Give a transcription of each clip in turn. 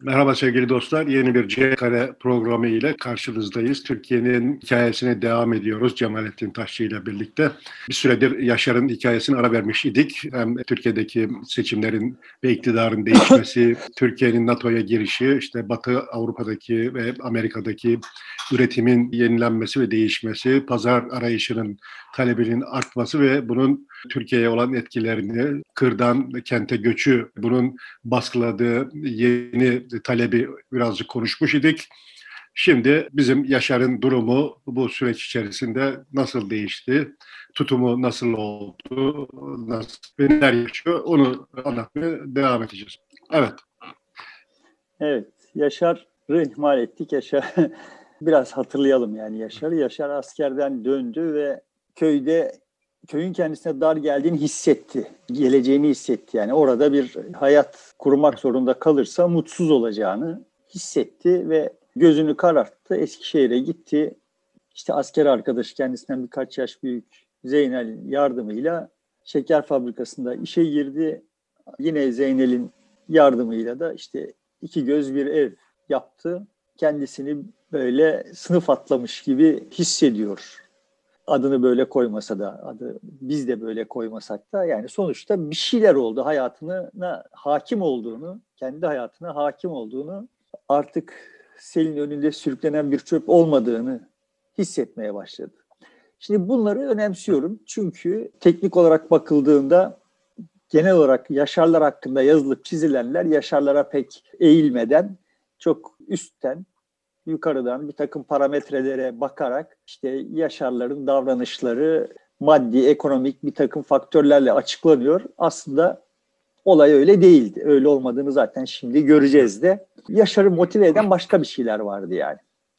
Merhaba sevgili dostlar. Yeni bir C Kare programı ile karşınızdayız. Türkiye'nin hikayesine devam ediyoruz Cemalettin Taşçı ile birlikte. Bir süredir Yaşar'ın hikayesini ara vermiş idik. Hem Türkiye'deki seçimlerin ve iktidarın değişmesi, Türkiye'nin NATO'ya girişi, işte Batı Avrupa'daki ve Amerika'daki üretimin yenilenmesi ve değişmesi, pazar arayışının talebinin artması ve bunun Türkiye'ye olan etkilerini, kırdan kente göçü, bunun baskıladığı yeni talebi birazcık konuşmuş idik. Şimdi bizim Yaşar'ın durumu bu süreç içerisinde nasıl değişti, tutumu nasıl oldu, nasıl, neler yaşıyor onu anlatmaya devam edeceğiz. Evet. Evet, Yaşar'ı ihmal ettik. Yaşar biraz hatırlayalım yani Yaşar'ı. Yaşar askerden döndü ve köyde köyün kendisine dar geldiğini hissetti. Geleceğini hissetti. Yani orada bir hayat kurmak zorunda kalırsa mutsuz olacağını hissetti ve gözünü kararttı. Eskişehir'e gitti. İşte asker arkadaşı kendisinden birkaç yaş büyük Zeynel'in yardımıyla şeker fabrikasında işe girdi. Yine Zeynel'in yardımıyla da işte iki göz bir ev yaptı. Kendisini böyle sınıf atlamış gibi hissediyor adını böyle koymasa da adı biz de böyle koymasak da yani sonuçta bir şeyler oldu hayatına hakim olduğunu kendi hayatına hakim olduğunu artık selin önünde sürüklenen bir çöp olmadığını hissetmeye başladı. Şimdi bunları önemsiyorum çünkü teknik olarak bakıldığında genel olarak yaşarlar hakkında yazılıp çizilenler yaşarlara pek eğilmeden çok üstten yukarıdan bir takım parametrelere bakarak işte yaşarların davranışları maddi, ekonomik bir takım faktörlerle açıklanıyor. Aslında olay öyle değildi. Öyle olmadığını zaten şimdi göreceğiz de. Yaşar'ı motive eden başka bir şeyler vardı yani.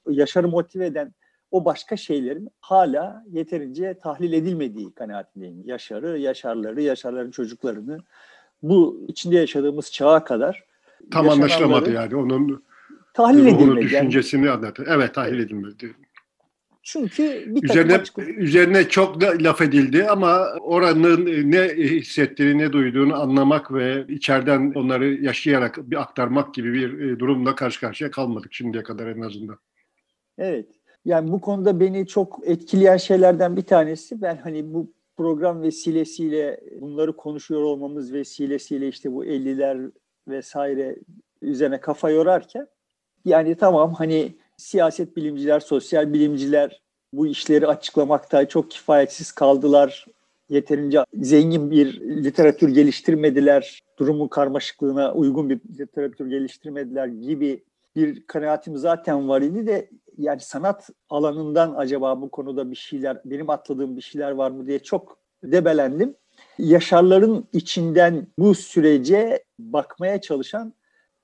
Yaşar'ı motive eden o başka şeylerin hala yeterince tahlil edilmediği kanaatindeyim. Yaşar'ı, yaşarları, yaşarların çocuklarını bu içinde yaşadığımız çağa kadar tam anlaşılamadı yani onun tahlil edilmedi. Onun düşüncesini yani. anlatır. Evet tahlil edilmedi. Çünkü bir üzerine, üzerine çok da laf edildi ama oranın ne hissettiğini, ne duyduğunu anlamak ve içeriden onları yaşayarak bir aktarmak gibi bir e, durumla karşı karşıya kalmadık şimdiye kadar en azından. Evet. Yani bu konuda beni çok etkileyen şeylerden bir tanesi ben hani bu program vesilesiyle bunları konuşuyor olmamız vesilesiyle işte bu 50'ler vesaire üzerine kafa yorarken yani tamam hani siyaset bilimciler, sosyal bilimciler bu işleri açıklamakta çok kifayetsiz kaldılar. Yeterince zengin bir literatür geliştirmediler. Durumun karmaşıklığına uygun bir literatür geliştirmediler gibi bir kanaatim zaten var idi de yani sanat alanından acaba bu konuda bir şeyler, benim atladığım bir şeyler var mı diye çok debelendim. Yaşarların içinden bu sürece bakmaya çalışan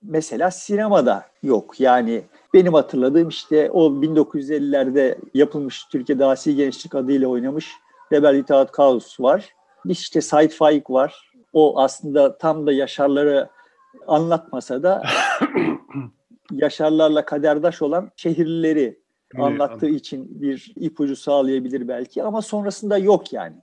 mesela sinemada yok. Yani benim hatırladığım işte o 1950'lerde yapılmış Türkiye'de Asi Gençlik adıyla oynamış Rebel İtaat Kaos var. İşte Said Faik var. O aslında tam da Yaşarları anlatmasa da Yaşarlarla kaderdaş olan şehirlileri anlattığı için bir ipucu sağlayabilir belki ama sonrasında yok yani.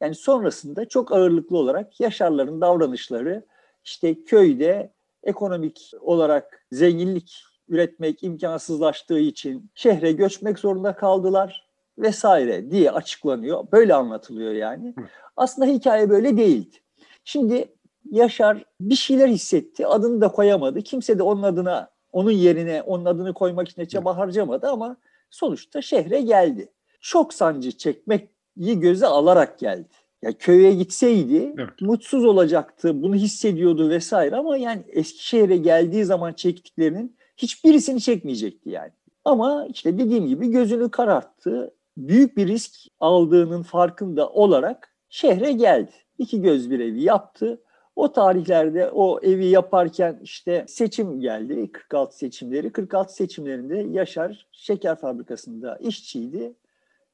Yani sonrasında çok ağırlıklı olarak Yaşarların davranışları işte köyde ekonomik olarak zenginlik üretmek imkansızlaştığı için şehre göçmek zorunda kaldılar vesaire diye açıklanıyor. Böyle anlatılıyor yani. Aslında hikaye böyle değildi. Şimdi Yaşar bir şeyler hissetti. Adını da koyamadı. Kimse de onun adına onun yerine onun adını koymak için çaba harcamadı ama sonuçta şehre geldi. Çok sancı çekmeyi göze alarak geldi. Ya köye gitseydi evet. mutsuz olacaktı, bunu hissediyordu vesaire ama yani Eskişehir'e geldiği zaman çektiklerinin hiçbirisini çekmeyecekti yani. Ama işte dediğim gibi gözünü kararttı. Büyük bir risk aldığının farkında olarak şehre geldi. İki göz bir evi yaptı. O tarihlerde o evi yaparken işte seçim geldi, 46 seçimleri. 46 seçimlerinde Yaşar şeker fabrikasında işçiydi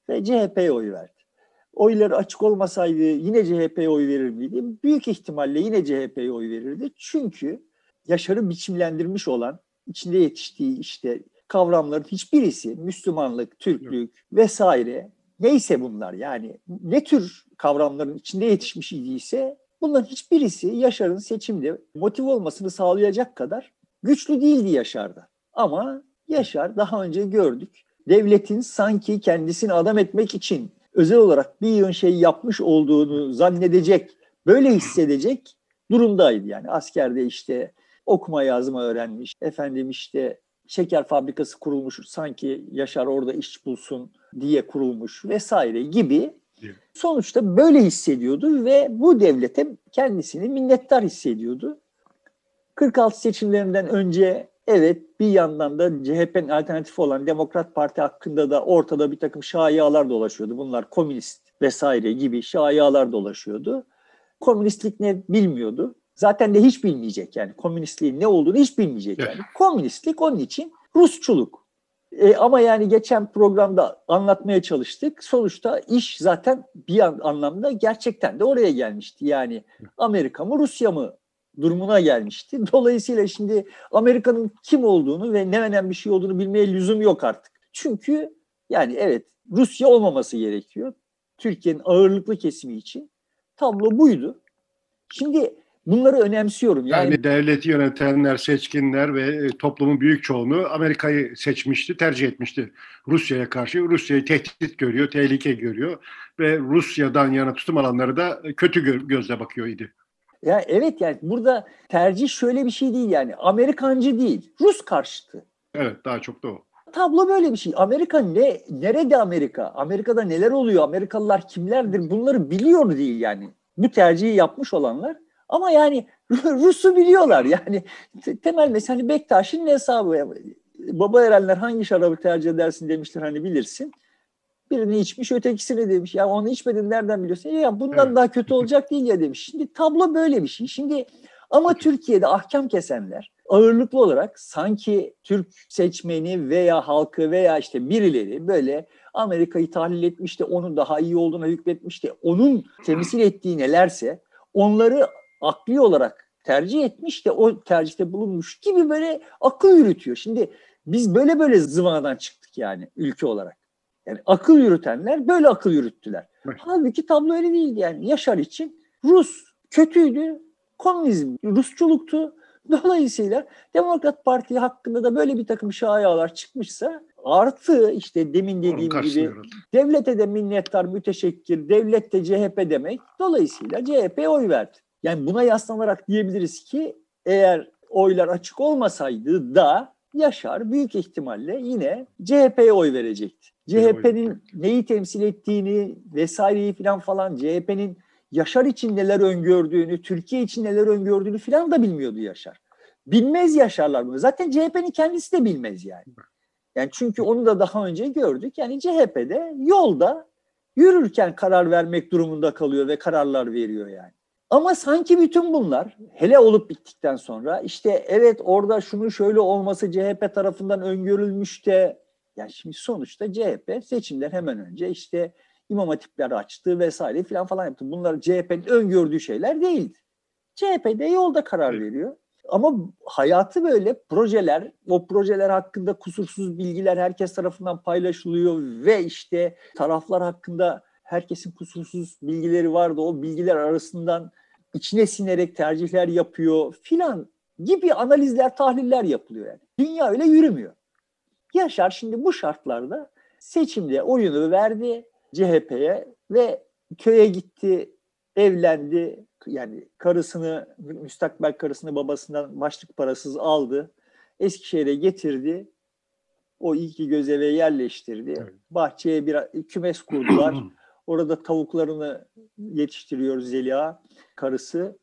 ve CHP'ye oy verdi oyları açık olmasaydı yine CHP'ye oy verir miydi? Büyük ihtimalle yine CHP'ye oy verirdi. Çünkü Yaşar'ı biçimlendirmiş olan, içinde yetiştiği işte kavramların hiçbirisi Müslümanlık, Türklük vesaire neyse bunlar yani ne tür kavramların içinde yetişmiş idiyse bunların hiçbirisi Yaşar'ın seçimde motiv olmasını sağlayacak kadar güçlü değildi Yaşar'da. Ama Yaşar daha önce gördük. Devletin sanki kendisini adam etmek için özel olarak bir yığın şey yapmış olduğunu zannedecek, böyle hissedecek durumdaydı. Yani askerde işte okuma yazma öğrenmiş, efendim işte şeker fabrikası kurulmuş, sanki Yaşar orada iş bulsun diye kurulmuş vesaire gibi sonuçta böyle hissediyordu ve bu devlete kendisini minnettar hissediyordu. 46 seçimlerinden önce evet bir yandan da CHP'nin alternatifi olan Demokrat Parti hakkında da ortada bir takım şayialar dolaşıyordu. Bunlar komünist vesaire gibi şayialar dolaşıyordu. Komünistlik ne bilmiyordu. Zaten de hiç bilmeyecek yani komünistliğin ne olduğunu hiç bilmeyecek yani. Komünistlik onun için Rusçuluk. E, ama yani geçen programda anlatmaya çalıştık. Sonuçta iş zaten bir anlamda gerçekten de oraya gelmişti. Yani Amerika mı Rusya mı durumuna gelmişti. Dolayısıyla şimdi Amerika'nın kim olduğunu ve ne önemli bir şey olduğunu bilmeye lüzum yok artık. Çünkü yani evet Rusya olmaması gerekiyor. Türkiye'nin ağırlıklı kesimi için tablo buydu. Şimdi bunları önemsiyorum. Yani, yani devleti yönetenler, seçkinler ve e, toplumun büyük çoğunluğu Amerika'yı seçmişti, tercih etmişti. Rusya'ya karşı Rusya'yı tehdit görüyor, tehlike görüyor ve Rusya'dan yana tutum alanları da kötü gözle bakıyor idi. Ya evet yani burada tercih şöyle bir şey değil yani Amerikancı değil, Rus karşıtı. Evet daha çok da o. Tablo böyle bir şey. Amerika ne nerede Amerika? Amerika'da neler oluyor? Amerikalılar kimlerdir? Bunları biliyor değil yani. Bu tercihi yapmış olanlar. Ama yani Rus'u biliyorlar. Yani temel mesela hani Bektaş'ın hesabı. Baba Erenler hangi şarabı tercih edersin demiştir hani bilirsin. Birini içmiş ötekisini demiş. Ya onu içmedin nereden biliyorsun? Ya bundan evet. daha kötü olacak değil ya demiş. Şimdi tablo böyle bir şey. Şimdi ama Türkiye'de ahkam kesenler ağırlıklı olarak sanki Türk seçmeni veya halkı veya işte birileri böyle Amerika'yı tahlil etmiş de onun daha iyi olduğuna hükmetmiş de onun temsil ettiği nelerse onları akli olarak tercih etmiş de o tercihte bulunmuş gibi böyle akıl yürütüyor. Şimdi biz böyle böyle zıvanadan çıktık yani ülke olarak. Yani akıl yürütenler böyle akıl yürüttüler. Evet. Halbuki tablo öyle değildi yani. Yaşar için Rus kötüydü, komünizm Rusçuluktu. Dolayısıyla Demokrat Parti hakkında da böyle bir takım şayalar çıkmışsa artı işte demin dediğim gibi devlete de minnettar, müteşekkir, devlet de CHP demek. Dolayısıyla CHP oy verdi. Yani buna yaslanarak diyebiliriz ki eğer oylar açık olmasaydı da Yaşar büyük ihtimalle yine CHP'ye oy verecekti. CHP'nin neyi temsil ettiğini vesaireyi falan falan CHP'nin Yaşar için neler öngördüğünü, Türkiye için neler öngördüğünü falan da bilmiyordu Yaşar. Bilmez Yaşarlar bunu. Zaten CHP'nin kendisi de bilmez yani. Yani çünkü onu da daha önce gördük. Yani CHP'de yolda yürürken karar vermek durumunda kalıyor ve kararlar veriyor yani. Ama sanki bütün bunlar hele olup bittikten sonra işte evet orada şunu şöyle olması CHP tarafından öngörülmüş de yani şimdi sonuçta CHP seçimler hemen önce işte imam hatipler açtı vesaire filan falan yaptı. Bunlar CHP'nin öngördüğü şeyler değildi. CHP de yolda karar veriyor. Ama hayatı böyle projeler, o projeler hakkında kusursuz bilgiler herkes tarafından paylaşılıyor ve işte taraflar hakkında herkesin kusursuz bilgileri vardı. O bilgiler arasından içine sinerek tercihler yapıyor filan gibi analizler, tahliller yapılıyor yani. Dünya öyle yürümüyor. Yaşar şimdi bu şartlarda seçimde oyunu verdi CHP'ye ve köye gitti, evlendi. Yani karısını, müstakbel karısını babasından başlık parasız aldı. Eskişehir'e getirdi. O ilk göz eve yerleştirdi. Evet. Bahçeye bir kümes kurdular. Orada tavuklarını yetiştiriyor Zeliha karısı.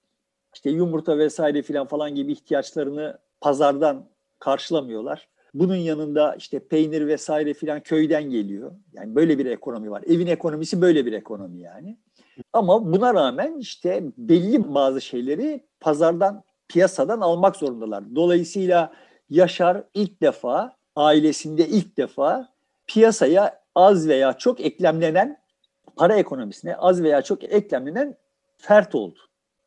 İşte yumurta vesaire filan falan gibi ihtiyaçlarını pazardan karşılamıyorlar. Bunun yanında işte peynir vesaire filan köyden geliyor. Yani böyle bir ekonomi var. Evin ekonomisi böyle bir ekonomi yani. Ama buna rağmen işte belli bazı şeyleri pazardan, piyasadan almak zorundalar. Dolayısıyla Yaşar ilk defa, ailesinde ilk defa piyasaya az veya çok eklemlenen para ekonomisine az veya çok eklemlenen fert oldu.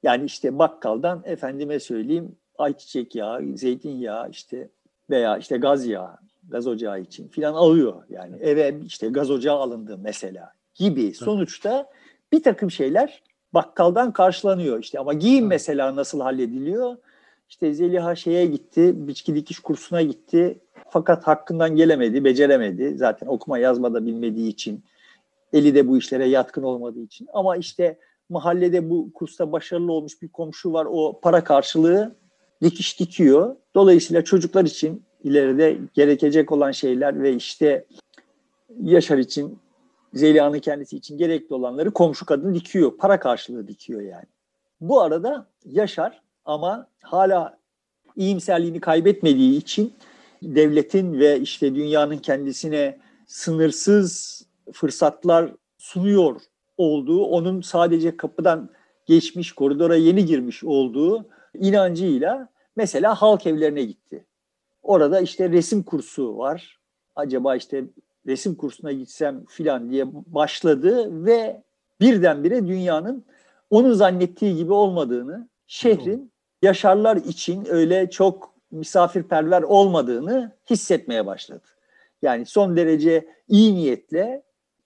Yani işte bakkaldan efendime söyleyeyim ayçiçek yağı, zeytinyağı işte veya işte gaz yağı, gaz ocağı için filan alıyor. Yani eve işte gaz ocağı alındı mesela gibi. Sonuçta bir takım şeyler bakkaldan karşılanıyor işte ama giyim mesela nasıl hallediliyor? İşte Zeliha şeye gitti, biçki dikiş kursuna gitti. Fakat hakkından gelemedi, beceremedi. Zaten okuma yazma da bilmediği için. Eli de bu işlere yatkın olmadığı için. Ama işte mahallede bu kursta başarılı olmuş bir komşu var. O para karşılığı dikiş dikiyor. Dolayısıyla çocuklar için ileride gerekecek olan şeyler ve işte Yaşar için, Zeliha'nın kendisi için gerekli olanları komşu kadın dikiyor. Para karşılığı dikiyor yani. Bu arada Yaşar ama hala iyimserliğini kaybetmediği için devletin ve işte dünyanın kendisine sınırsız fırsatlar sunuyor olduğu, onun sadece kapıdan geçmiş, koridora yeni girmiş olduğu inancıyla mesela halk evlerine gitti. Orada işte resim kursu var. Acaba işte resim kursuna gitsem filan diye başladı ve birdenbire dünyanın onu zannettiği gibi olmadığını, şehrin yaşarlar için öyle çok misafirperver olmadığını hissetmeye başladı. Yani son derece iyi niyetle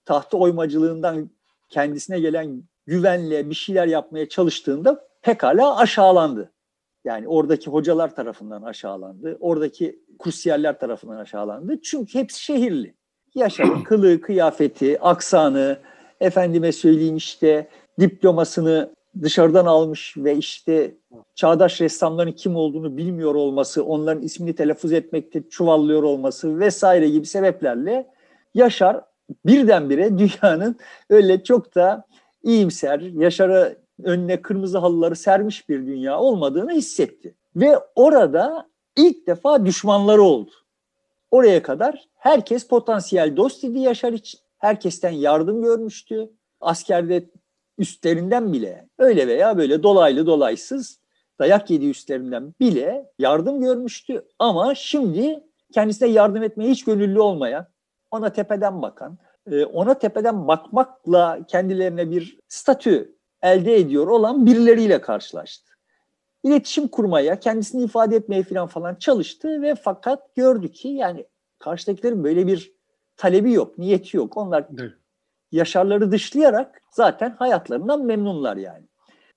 tahta oymacılığından kendisine gelen güvenle bir şeyler yapmaya çalıştığında pekala aşağılandı. Yani oradaki hocalar tarafından aşağılandı. Oradaki kursiyerler tarafından aşağılandı. Çünkü hepsi şehirli. Yaşar'ın kılığı, kıyafeti, aksanı, efendime söyleyeyim işte diplomasını dışarıdan almış ve işte çağdaş ressamların kim olduğunu bilmiyor olması, onların ismini telaffuz etmekte çuvallıyor olması vesaire gibi sebeplerle Yaşar birdenbire dünyanın öyle çok da iyimser, Yaşar'a önüne kırmızı halıları sermiş bir dünya olmadığını hissetti. Ve orada ilk defa düşmanları oldu. Oraya kadar herkes potansiyel dost idi Yaşar için. Herkesten yardım görmüştü. Askerde üstlerinden bile öyle veya böyle dolaylı dolaysız dayak yediği üstlerinden bile yardım görmüştü. Ama şimdi kendisine yardım etmeye hiç gönüllü olmayan, ona tepeden bakan, e, ona tepeden bakmakla kendilerine bir statü elde ediyor olan birileriyle karşılaştı. İletişim kurmaya, kendisini ifade etmeye falan falan çalıştı ve fakat gördü ki yani karşıdakilerin böyle bir talebi yok, niyeti yok. Onlar evet. Yaşarları dışlayarak zaten hayatlarından memnunlar yani.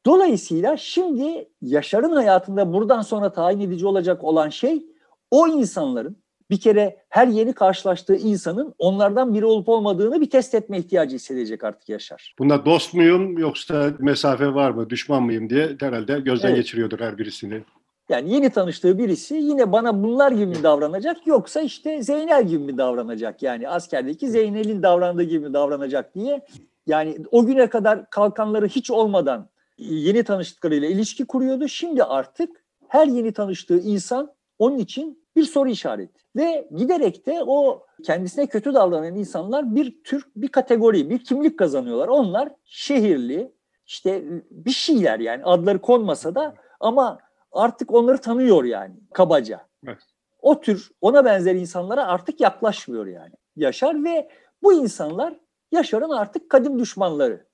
Dolayısıyla şimdi Yaşar'ın hayatında buradan sonra tayin edici olacak olan şey o insanların bir kere her yeni karşılaştığı insanın onlardan biri olup olmadığını bir test etme ihtiyacı hissedecek artık Yaşar. Bunda dost muyum yoksa mesafe var mı, düşman mıyım diye herhalde gözden evet. geçiriyordur her birisini. Yani yeni tanıştığı birisi yine bana bunlar gibi mi davranacak yoksa işte Zeynel gibi mi davranacak? Yani askerdeki Zeynel'in davrandığı gibi mi davranacak diye. Yani o güne kadar kalkanları hiç olmadan yeni tanıştıklarıyla ilişki kuruyordu. Şimdi artık her yeni tanıştığı insan onun için bir soru işareti. Ve giderek de o kendisine kötü davranan insanlar bir tür, bir kategori, bir kimlik kazanıyorlar. Onlar şehirli, işte bir şeyler yani adları konmasa da ama artık onları tanıyor yani kabaca. Evet. O tür ona benzer insanlara artık yaklaşmıyor yani Yaşar ve bu insanlar Yaşar'ın artık kadim düşmanları.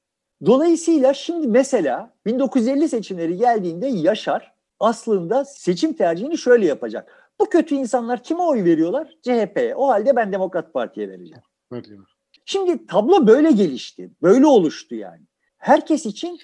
Dolayısıyla şimdi mesela 1950 seçimleri geldiğinde Yaşar aslında seçim tercihini şöyle yapacak. Bu kötü insanlar kime oy veriyorlar? CHP'ye. O halde ben Demokrat Parti'ye vereceğim. Evet. Şimdi tablo böyle gelişti. Böyle oluştu yani. Herkes için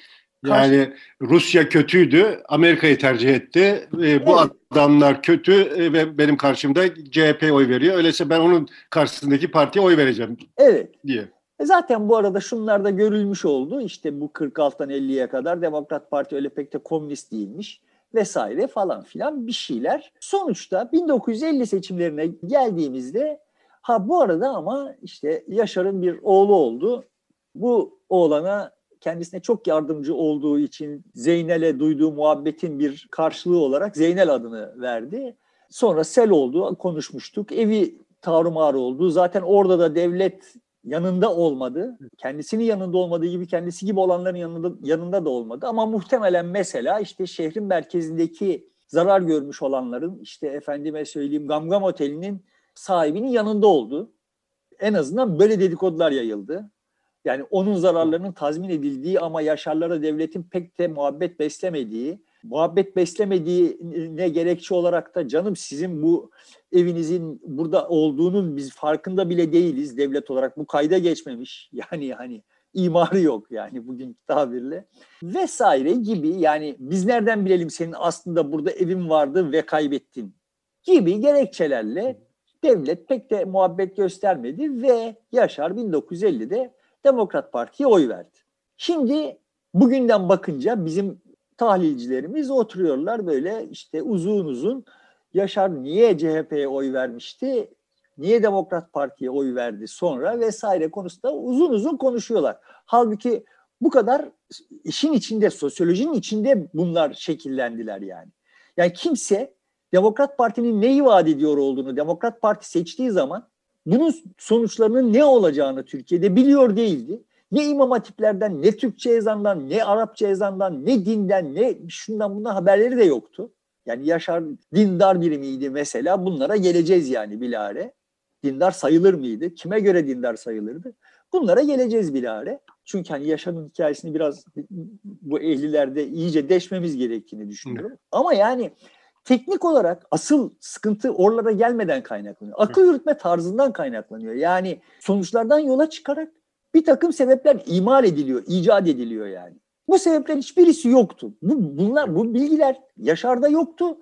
yani Rusya kötüydü, Amerika'yı tercih etti. E, bu evet. adamlar kötü e, ve benim karşımda CHP oy veriyor. Öyleyse ben onun karşısındaki partiye oy vereceğim. Evet. diye. E zaten bu arada şunlar da görülmüş oldu. İşte bu 46'dan 50'ye kadar Demokrat Parti öyle pek de komünist değilmiş vesaire falan filan bir şeyler. Sonuçta 1950 seçimlerine geldiğimizde ha bu arada ama işte Yaşar'ın bir oğlu oldu. Bu oğlana kendisine çok yardımcı olduğu için Zeynel'e duyduğu muhabbetin bir karşılığı olarak Zeynel adını verdi. Sonra sel oldu, konuşmuştuk. Evi tarumar oldu. Zaten orada da devlet yanında olmadı. Kendisinin yanında olmadığı gibi kendisi gibi olanların yanında, yanında da olmadı. Ama muhtemelen mesela işte şehrin merkezindeki zarar görmüş olanların işte efendime söyleyeyim Gamgam Oteli'nin sahibinin yanında oldu. En azından böyle dedikodular yayıldı. Yani onun zararlarının tazmin edildiği ama yaşarlara devletin pek de muhabbet beslemediği, muhabbet beslemediğine gerekçe olarak da canım sizin bu evinizin burada olduğunun biz farkında bile değiliz devlet olarak. Bu kayda geçmemiş. Yani hani imarı yok yani bugün tabirle vesaire gibi yani biz nereden bilelim senin aslında burada evin vardı ve kaybettin gibi gerekçelerle devlet pek de muhabbet göstermedi ve Yaşar 1950'de Demokrat Parti'ye oy verdi. Şimdi bugünden bakınca bizim tahlilcilerimiz oturuyorlar böyle işte uzun uzun Yaşar niye CHP'ye oy vermişti? Niye Demokrat Parti'ye oy verdi sonra vesaire konusunda uzun uzun konuşuyorlar. Halbuki bu kadar işin içinde, sosyolojinin içinde bunlar şekillendiler yani. Yani kimse Demokrat Parti'nin neyi vaat ediyor olduğunu Demokrat Parti seçtiği zaman bunun sonuçlarının ne olacağını Türkiye'de biliyor değildi. Ne imam hatiplerden, ne Türkçe ezandan, ne Arapça ezandan, ne dinden, ne şundan bundan haberleri de yoktu. Yani Yaşar dindar biri miydi mesela bunlara geleceğiz yani bilare. Dindar sayılır mıydı? Kime göre dindar sayılırdı? Bunlara geleceğiz bilare. Çünkü hani Yaşar'ın hikayesini biraz bu ehlilerde iyice deşmemiz gerektiğini düşünüyorum. Hı. Ama yani teknik olarak asıl sıkıntı oralara gelmeden kaynaklanıyor. Akıl yürütme tarzından kaynaklanıyor. Yani sonuçlardan yola çıkarak bir takım sebepler imal ediliyor, icat ediliyor yani. Bu sebeplerin hiçbirisi yoktu. Bu, bunlar, bu bilgiler Yaşar'da yoktu.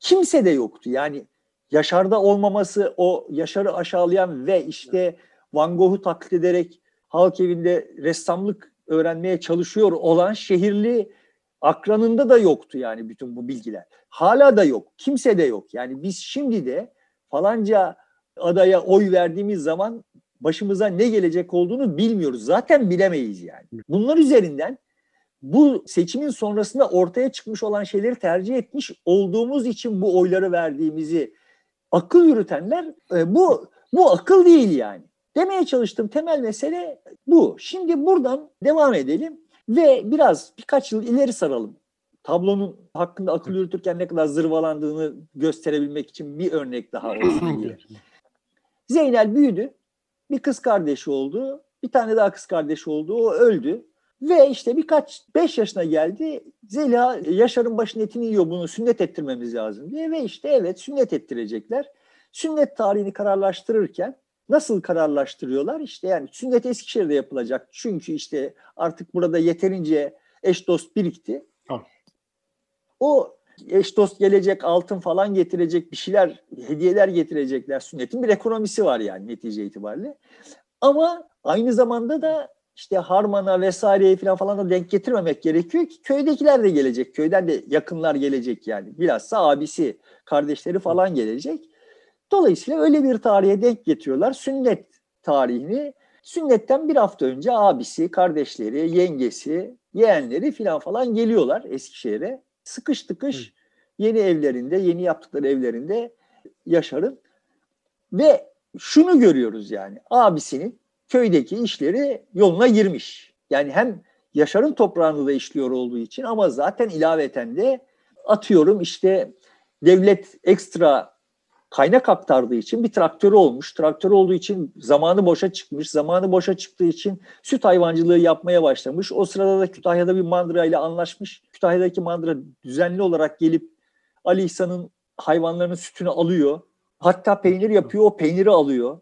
Kimse de yoktu. Yani Yaşar'da olmaması o Yaşar'ı aşağılayan ve işte Van Gogh'u taklit ederek halk evinde ressamlık öğrenmeye çalışıyor olan şehirli akranında da yoktu yani bütün bu bilgiler. Hala da yok. Kimse de yok. Yani biz şimdi de falanca adaya oy verdiğimiz zaman başımıza ne gelecek olduğunu bilmiyoruz. Zaten bilemeyiz yani. Bunlar üzerinden bu seçimin sonrasında ortaya çıkmış olan şeyleri tercih etmiş olduğumuz için bu oyları verdiğimizi akıl yürütenler e, bu bu akıl değil yani. Demeye çalıştığım temel mesele bu. Şimdi buradan devam edelim ve biraz birkaç yıl ileri saralım. Tablonun hakkında akıl yürütürken ne kadar zırvalandığını gösterebilmek için bir örnek daha olsun diye. Zeynel büyüdü. Bir kız kardeşi oldu. Bir tane daha kız kardeşi oldu. O öldü. Ve işte birkaç, beş yaşına geldi. Zeliha Yaşar'ın başının etini yiyor bunu sünnet ettirmemiz lazım diye. Ve işte evet sünnet ettirecekler. Sünnet tarihini kararlaştırırken nasıl kararlaştırıyorlar? İşte yani sünnet Eskişehir'de yapılacak. Çünkü işte artık burada yeterince eş dost birikti. Tamam. O eş dost gelecek, altın falan getirecek bir şeyler, hediyeler getirecekler. Sünnetin bir ekonomisi var yani netice itibariyle. Ama aynı zamanda da işte Harman'a vesaireye falan falan da denk getirmemek gerekiyor ki köydekiler de gelecek. Köyden de yakınlar gelecek yani. Bilhassa abisi, kardeşleri falan gelecek. Dolayısıyla öyle bir tarihe denk getiriyorlar. Sünnet tarihini sünnetten bir hafta önce abisi, kardeşleri, yengesi, yeğenleri filan falan geliyorlar Eskişehir'e. Sıkış tıkış yeni evlerinde, yeni yaptıkları evlerinde Yaşar'ın. Ve şunu görüyoruz yani abisinin köydeki işleri yoluna girmiş. Yani hem Yaşar'ın toprağını da işliyor olduğu için ama zaten ilaveten de atıyorum işte devlet ekstra kaynak aktardığı için bir traktörü olmuş. Traktör olduğu için zamanı boşa çıkmış. Zamanı boşa çıktığı için süt hayvancılığı yapmaya başlamış. O sırada da Kütahya'da bir mandıra ile anlaşmış. Kütahya'daki mandıra düzenli olarak gelip Ali İhsan'ın hayvanlarının sütünü alıyor. Hatta peynir yapıyor, o peyniri alıyor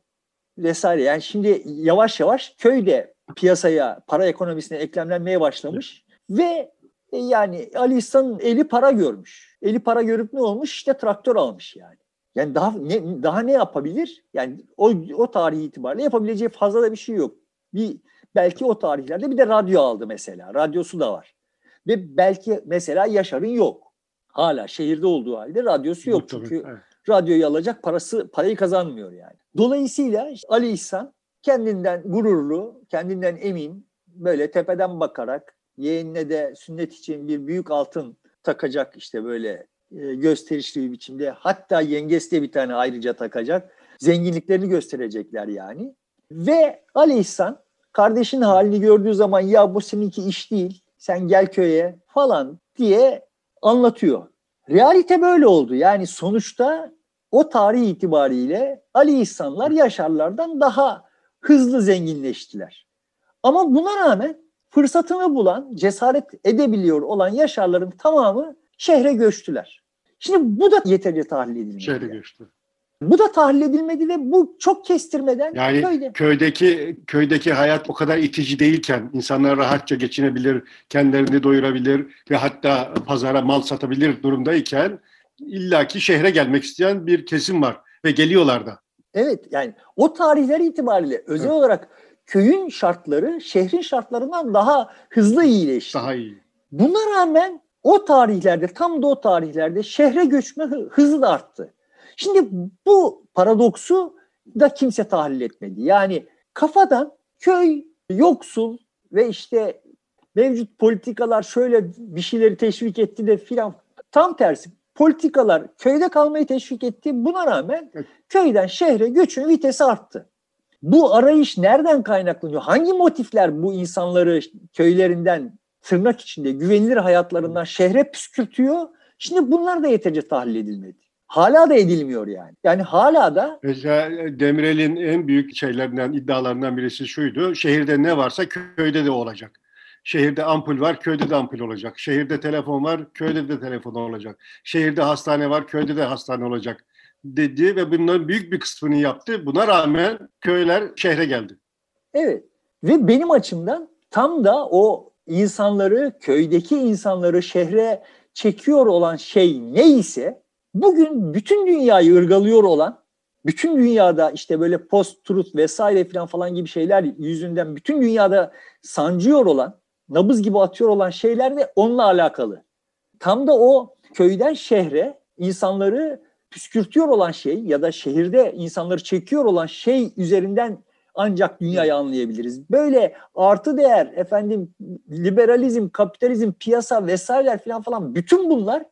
vesaire. Yani şimdi yavaş yavaş köyde piyasaya, para ekonomisine eklemlenmeye başlamış ve e, yani Ali İhsan'ın eli para görmüş. Eli para görüp ne olmuş? İşte traktör almış yani. Yani daha ne daha ne yapabilir? Yani o o tarih itibariyle yapabileceği fazla da bir şey yok. Bir belki o tarihlerde bir de radyo aldı mesela. Radyosu da var. Ve belki mesela Yaşar'ın yok. Hala şehirde olduğu halde radyosu yok. Tabii, Çünkü evet. Radyoyu alacak parası parayı kazanmıyor yani. Dolayısıyla Ali İhsan kendinden gururlu, kendinden emin, böyle tepeden bakarak yeğenine de sünnet için bir büyük altın takacak işte böyle e, gösterişli bir biçimde. Hatta yengesi de bir tane ayrıca takacak. Zenginliklerini gösterecekler yani. Ve Ali İhsan kardeşin halini gördüğü zaman ya bu seninki iş değil sen gel köye falan diye anlatıyor. Realite böyle oldu. Yani sonuçta o tarih itibariyle Ali İhsanlar Yaşarlardan daha hızlı zenginleştiler. Ama buna rağmen fırsatını bulan, cesaret edebiliyor olan Yaşarların tamamı şehre göçtüler. Şimdi bu da yeterince tahlil edilmiyor. Şehre göçtü. Bu da tahlil edilmedi ve bu çok kestirmeden yani köyde. köydeki köydeki hayat o kadar itici değilken insanlar rahatça geçinebilir, kendilerini doyurabilir ve hatta pazara mal satabilir durumdayken illaki şehre gelmek isteyen bir kesim var ve geliyorlar da. Evet yani o tarihler itibariyle özel evet. olarak köyün şartları şehrin şartlarından daha hızlı iyileşti. Daha iyi. Buna rağmen o tarihlerde tam da o tarihlerde şehre göçme hızı da arttı. Şimdi bu paradoksu da kimse tahlil etmedi. Yani kafadan köy yoksul ve işte mevcut politikalar şöyle bir şeyleri teşvik etti de filan tam tersi politikalar köyde kalmayı teşvik etti. Buna rağmen köyden şehre göçün vitesi arttı. Bu arayış nereden kaynaklanıyor? Hangi motifler bu insanları köylerinden tırnak içinde güvenilir hayatlarından şehre püskürtüyor? Şimdi bunlar da yeterince tahlil edilmedi. Hala da edilmiyor yani. Yani hala da... Mesela Demirel'in en büyük şeylerinden, iddialarından birisi şuydu. Şehirde ne varsa köyde de olacak. Şehirde ampul var, köyde de ampul olacak. Şehirde telefon var, köyde de telefon olacak. Şehirde hastane var, köyde de hastane olacak dedi ve bunların büyük bir kısmını yaptı. Buna rağmen köyler şehre geldi. Evet ve benim açımdan tam da o insanları, köydeki insanları şehre çekiyor olan şey neyse bugün bütün dünyayı ırgalıyor olan bütün dünyada işte böyle post-truth vesaire falan falan gibi şeyler yüzünden bütün dünyada sancıyor olan, nabız gibi atıyor olan şeyler de onunla alakalı. Tam da o köyden şehre insanları püskürtüyor olan şey ya da şehirde insanları çekiyor olan şey üzerinden ancak dünyayı anlayabiliriz. Böyle artı değer, efendim liberalizm, kapitalizm, piyasa vesaire falan falan bütün bunlar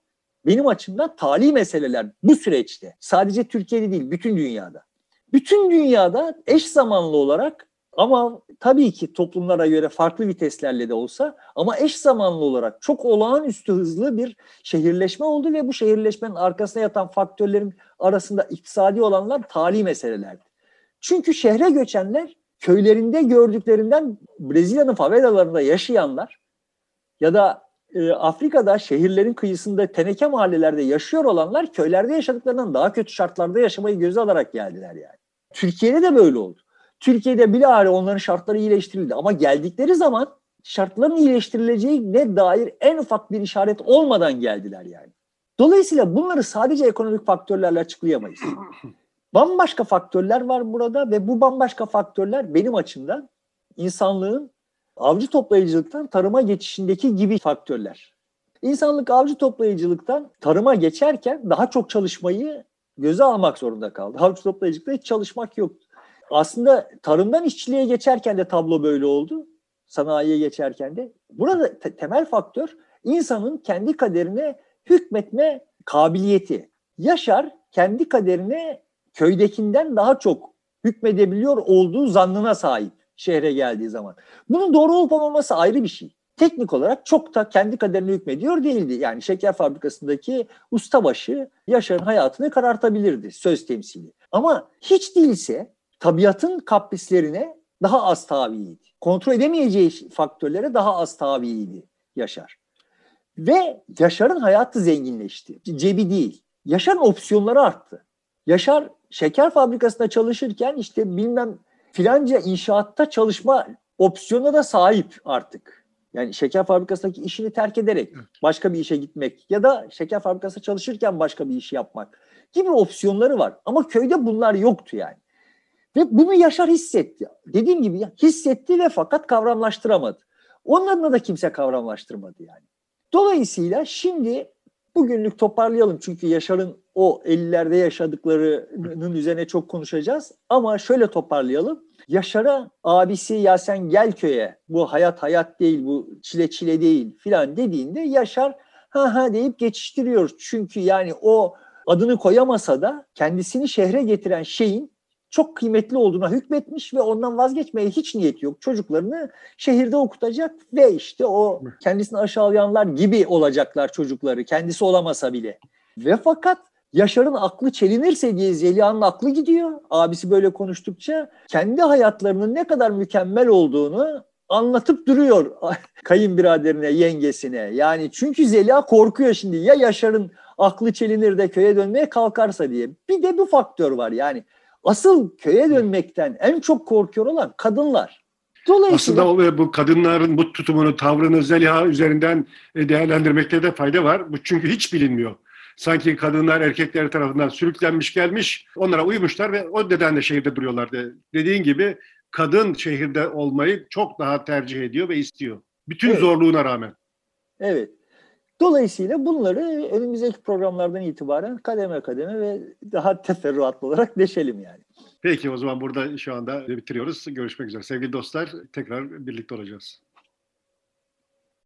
benim açımdan tali meseleler bu süreçte. Sadece Türkiye'de değil, bütün dünyada. Bütün dünyada eş zamanlı olarak ama tabii ki toplumlara göre farklı viteslerle de olsa ama eş zamanlı olarak çok olağanüstü hızlı bir şehirleşme oldu ve bu şehirleşmenin arkasına yatan faktörlerin arasında iktisadi olanlar tali meselelerdi. Çünkü şehre göçenler köylerinde gördüklerinden Brezilya'nın favelalarında yaşayanlar ya da e, Afrika'da şehirlerin kıyısında teneke mahallelerde yaşıyor olanlar köylerde yaşadıklarından daha kötü şartlarda yaşamayı göze alarak geldiler yani. Türkiye'de de böyle oldu. Türkiye'de bilahare onların şartları iyileştirildi ama geldikleri zaman şartların iyileştirileceğine dair en ufak bir işaret olmadan geldiler yani. Dolayısıyla bunları sadece ekonomik faktörlerle açıklayamayız. Bambaşka faktörler var burada ve bu bambaşka faktörler benim açımdan insanlığın avcı toplayıcılıktan tarıma geçişindeki gibi faktörler. İnsanlık avcı toplayıcılıktan tarıma geçerken daha çok çalışmayı göze almak zorunda kaldı. Avcı toplayıcılıkta hiç çalışmak yoktu. Aslında tarımdan işçiliğe geçerken de tablo böyle oldu. Sanayiye geçerken de. Burada te- temel faktör insanın kendi kaderine hükmetme kabiliyeti. Yaşar kendi kaderine köydekinden daha çok hükmedebiliyor olduğu zannına sahip şehre geldiği zaman. Bunun doğru olup olmaması ayrı bir şey. Teknik olarak çok da kendi kaderine hükmediyor değildi. Yani şeker fabrikasındaki ustabaşı Yaşar'ın hayatını karartabilirdi söz temsili. Ama hiç değilse tabiatın kaprislerine daha az tabiydi. Kontrol edemeyeceği faktörlere daha az tabiydi Yaşar. Ve Yaşar'ın hayatı zenginleşti. Cebi değil. Yaşar'ın opsiyonları arttı. Yaşar şeker fabrikasında çalışırken işte bilmem filanca inşaatta çalışma opsiyonuna da sahip artık. Yani şeker fabrikasındaki işini terk ederek başka bir işe gitmek ya da şeker fabrikasında çalışırken başka bir iş yapmak gibi opsiyonları var. Ama köyde bunlar yoktu yani. Ve bunu Yaşar hissetti. Dediğim gibi hissetti ve fakat kavramlaştıramadı. Onun adına da kimse kavramlaştırmadı yani. Dolayısıyla şimdi bugünlük toparlayalım çünkü Yaşar'ın o 50'lerde yaşadıklarının üzerine çok konuşacağız. Ama şöyle toparlayalım. Yaşar'a abisi ya sen gel köye bu hayat hayat değil bu çile çile değil filan dediğinde Yaşar ha ha deyip geçiştiriyor. Çünkü yani o adını koyamasa da kendisini şehre getiren şeyin çok kıymetli olduğuna hükmetmiş ve ondan vazgeçmeye hiç niyeti yok. Çocuklarını şehirde okutacak ve işte o kendisini aşağılayanlar gibi olacaklar çocukları kendisi olamasa bile. Ve fakat Yaşar'ın aklı çelinirse diye Zeliha'nın aklı gidiyor. Abisi böyle konuştukça kendi hayatlarının ne kadar mükemmel olduğunu anlatıp duruyor kayınbiraderine, yengesine. Yani çünkü Zeliha korkuyor şimdi. Ya Yaşar'ın aklı çelinir de köye dönmeye kalkarsa diye. Bir de bu faktör var yani. Asıl köye dönmekten en çok korkuyor olan kadınlar. Dolayısıyla Aslında o, bu kadınların bu tutumunu, tavrını Zeliha üzerinden e, değerlendirmekte de fayda var. Bu çünkü hiç bilinmiyor. Sanki kadınlar erkekler tarafından sürüklenmiş gelmiş, onlara uymuşlar ve o nedenle şehirde duruyorlardı. Dediğin gibi kadın şehirde olmayı çok daha tercih ediyor ve istiyor. Bütün Evet. zorluğuna rağmen. Evet. Dolayısıyla bunları önümüzdeki programlardan itibaren kademe kademe ve daha teferruatlı olarak deşelim yani. Peki o zaman burada şu anda bitiriyoruz. Görüşmek üzere. Sevgili dostlar tekrar birlikte olacağız.